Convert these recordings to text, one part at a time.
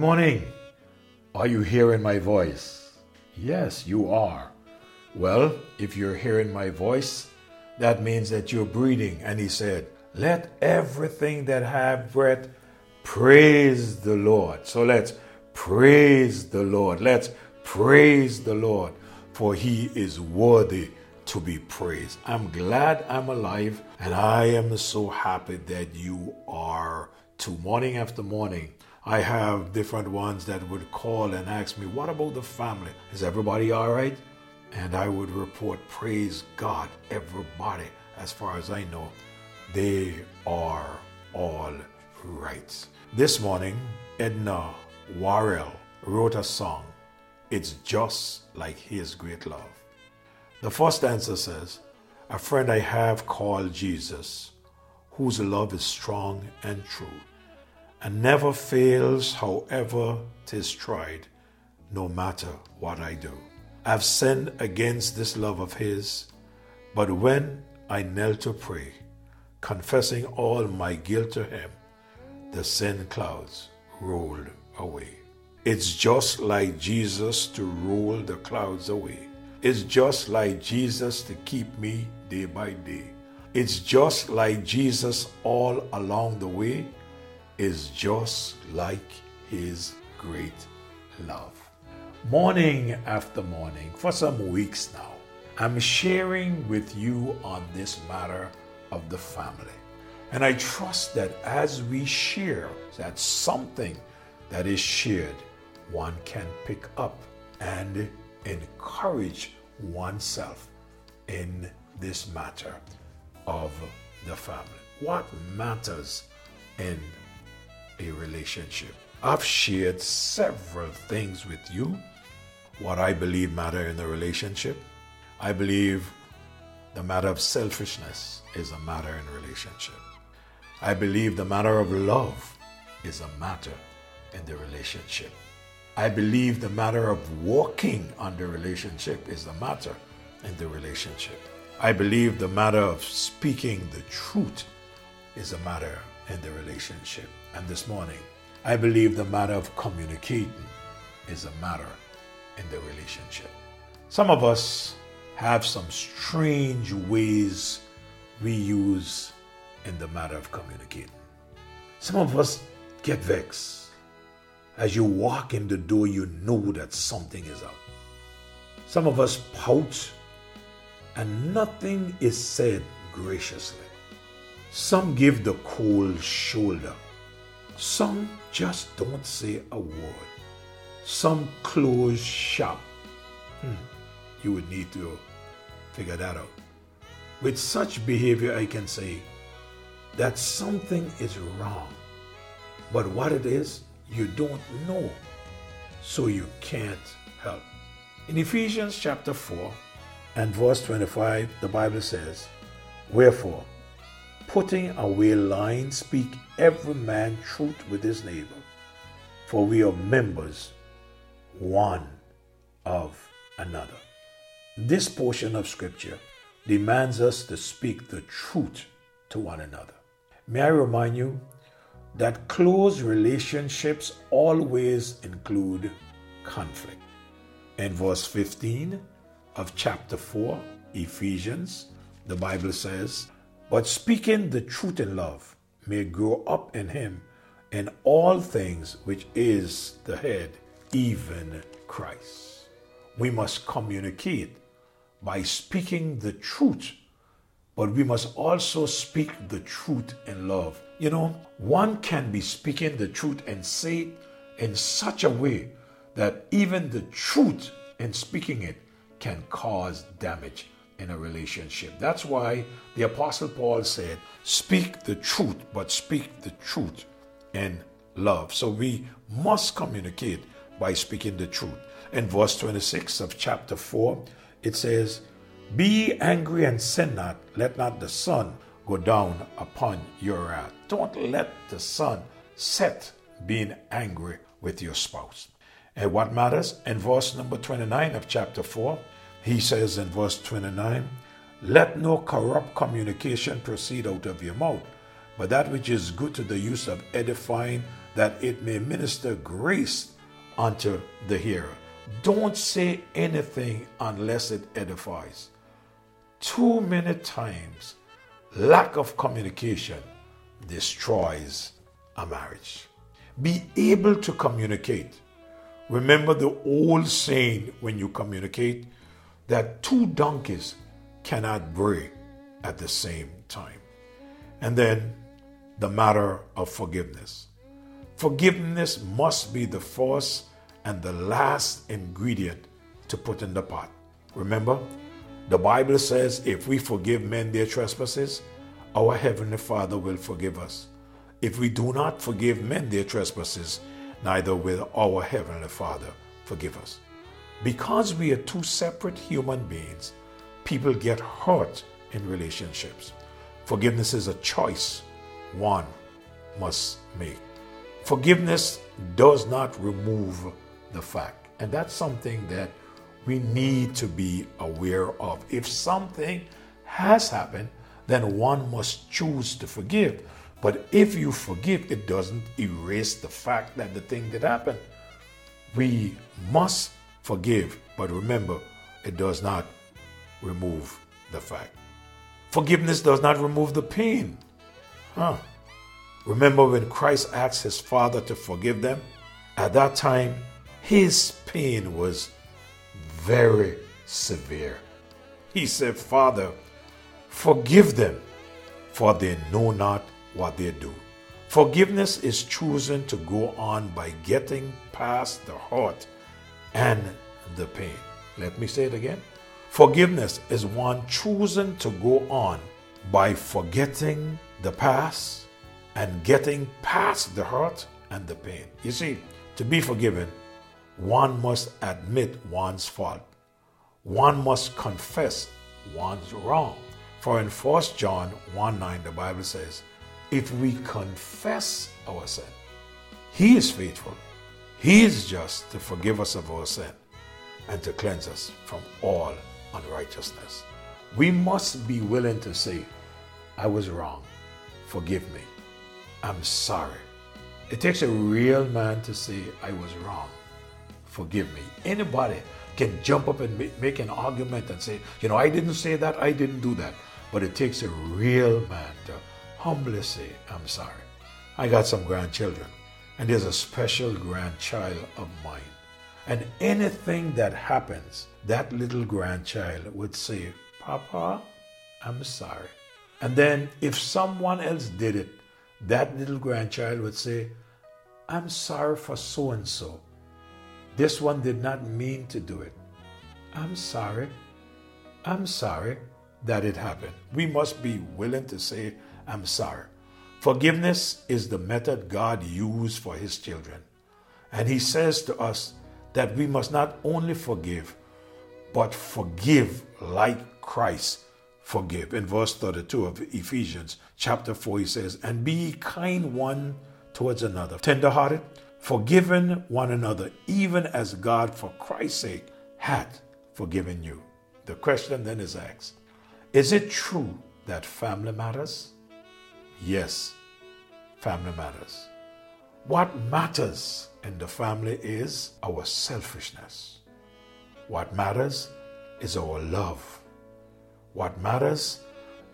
morning. Are you hearing my voice? Yes, you are. Well, if you're hearing my voice, that means that you're breathing. And he said, Let everything that have breath praise the Lord. So let's praise the Lord. Let's praise the Lord, for he is worthy to be praised. I'm glad I'm alive, and I am so happy that you are too. Morning after morning, I have different ones that would call and ask me, What about the family? Is everybody all right? And I would report, Praise God, everybody, as far as I know, they are all right. This morning, Edna Worrell wrote a song, It's Just Like His Great Love. The first answer says, A friend I have called Jesus, whose love is strong and true, and never fails, however tis tried, no matter what I do. I've sinned against this love of his, but when I knelt to pray, confessing all my guilt to him, the sin clouds rolled away. It's just like Jesus to roll the clouds away. It's just like Jesus to keep me day by day. It's just like Jesus all along the way. It's just like his great love. Morning after morning, for some weeks now, I'm sharing with you on this matter of the family. And I trust that as we share, that something that is shared, one can pick up and encourage oneself in this matter of the family. What matters in a relationship? I've shared several things with you what I believe matter in a relationship. I believe the matter of selfishness is a matter in relationship. I believe the matter of love is a matter in the relationship. I believe the matter of walking on the relationship is a matter in the relationship. I believe the matter of speaking the truth is a matter in the relationship. And this morning, I believe the matter of communicating is a matter in the relationship. Some of us have some strange ways we use in the matter of communicating. Some of us get vexed as you walk in the door, you know that something is up. Some of us pout and nothing is said graciously. Some give the cold shoulder. Some just don't say a word. Some close shop. Hmm. You would need to figure that out. With such behavior, I can say that something is wrong. But what it is, you don't know, so you can't help. In Ephesians chapter 4 and verse 25, the Bible says, Wherefore, putting away lying, speak every man truth with his neighbor, for we are members one of another. This portion of Scripture demands us to speak the truth to one another. May I remind you that close relationships always include conflict. In verse 15 of chapter 4, Ephesians, the Bible says, But speaking the truth in love may grow up in him in all things which is the head, even Christ. We must communicate by speaking the truth but we must also speak the truth in love. You know, one can be speaking the truth and say it in such a way that even the truth in speaking it can cause damage in a relationship. That's why the Apostle Paul said, Speak the truth, but speak the truth in love. So we must communicate by speaking the truth. In verse 26 of chapter 4, it says, be angry and sin not. Let not the sun go down upon your wrath. Don't let the sun set being angry with your spouse. And what matters? In verse number 29 of chapter 4, he says in verse 29, Let no corrupt communication proceed out of your mouth, but that which is good to the use of edifying, that it may minister grace unto the hearer. Don't say anything unless it edifies. Too many times, lack of communication destroys a marriage. Be able to communicate. Remember the old saying when you communicate that two donkeys cannot bray at the same time. And then the matter of forgiveness. Forgiveness must be the first and the last ingredient to put in the pot. Remember, the Bible says if we forgive men their trespasses, our Heavenly Father will forgive us. If we do not forgive men their trespasses, neither will our Heavenly Father forgive us. Because we are two separate human beings, people get hurt in relationships. Forgiveness is a choice one must make. Forgiveness does not remove the fact, and that's something that we need to be aware of. If something has happened, then one must choose to forgive. But if you forgive, it doesn't erase the fact that the thing did happen. We must forgive, but remember, it does not remove the fact. Forgiveness does not remove the pain. Huh. Remember when Christ asked his Father to forgive them? At that time, his pain was very severe. He said, Father, forgive them, for they know not what they do. Forgiveness is choosing to go on by getting past the hurt and the pain. Let me say it again. Forgiveness is one choosing to go on by forgetting the past and getting past the hurt and the pain. You see, to be forgiven, one must admit one's fault. One must confess one's wrong. For in 1 John 1 9, the Bible says, if we confess our sin, He is faithful, He is just to forgive us of our sin and to cleanse us from all unrighteousness. We must be willing to say, I was wrong, forgive me, I'm sorry. It takes a real man to say, I was wrong, forgive me. Anybody can jump up and make an argument and say, you know, I didn't say that, I didn't do that. But it takes a real man to humbly say, I'm sorry. I got some grandchildren, and there's a special grandchild of mine. And anything that happens, that little grandchild would say, Papa, I'm sorry. And then if someone else did it, that little grandchild would say, I'm sorry for so and so. This one did not mean to do it. I'm sorry. I'm sorry that it happened. We must be willing to say, I'm sorry. Forgiveness is the method God used for his children. And he says to us that we must not only forgive, but forgive like Christ forgive. In verse 32 of Ephesians chapter 4, he says, And be kind one towards another, tenderhearted, forgiving one another, even as God, for Christ's sake, hath forgiven you. The question then is asked Is it true that family matters? Yes, family matters. What matters in the family is our selfishness. What matters is our love. What matters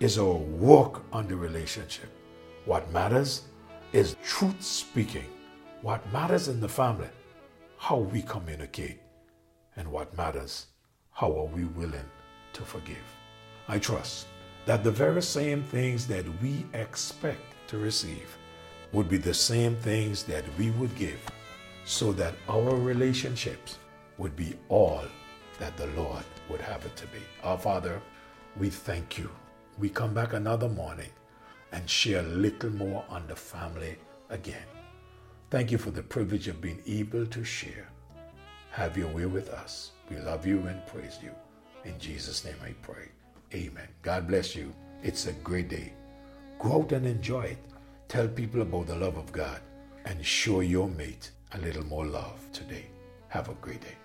is our work on the relationship. What matters is truth speaking. What matters in the family, how we communicate. And what matters, how are we willing to forgive. I trust that the very same things that we expect to receive would be the same things that we would give so that our relationships would be all that the Lord would have it to be. Our Father, we thank you. We come back another morning and share a little more on the family again. Thank you for the privilege of being able to share. Have your way with us. We love you and praise you. In Jesus' name I pray. Amen. God bless you. It's a great day. Go out and enjoy it. Tell people about the love of God and show your mate a little more love today. Have a great day.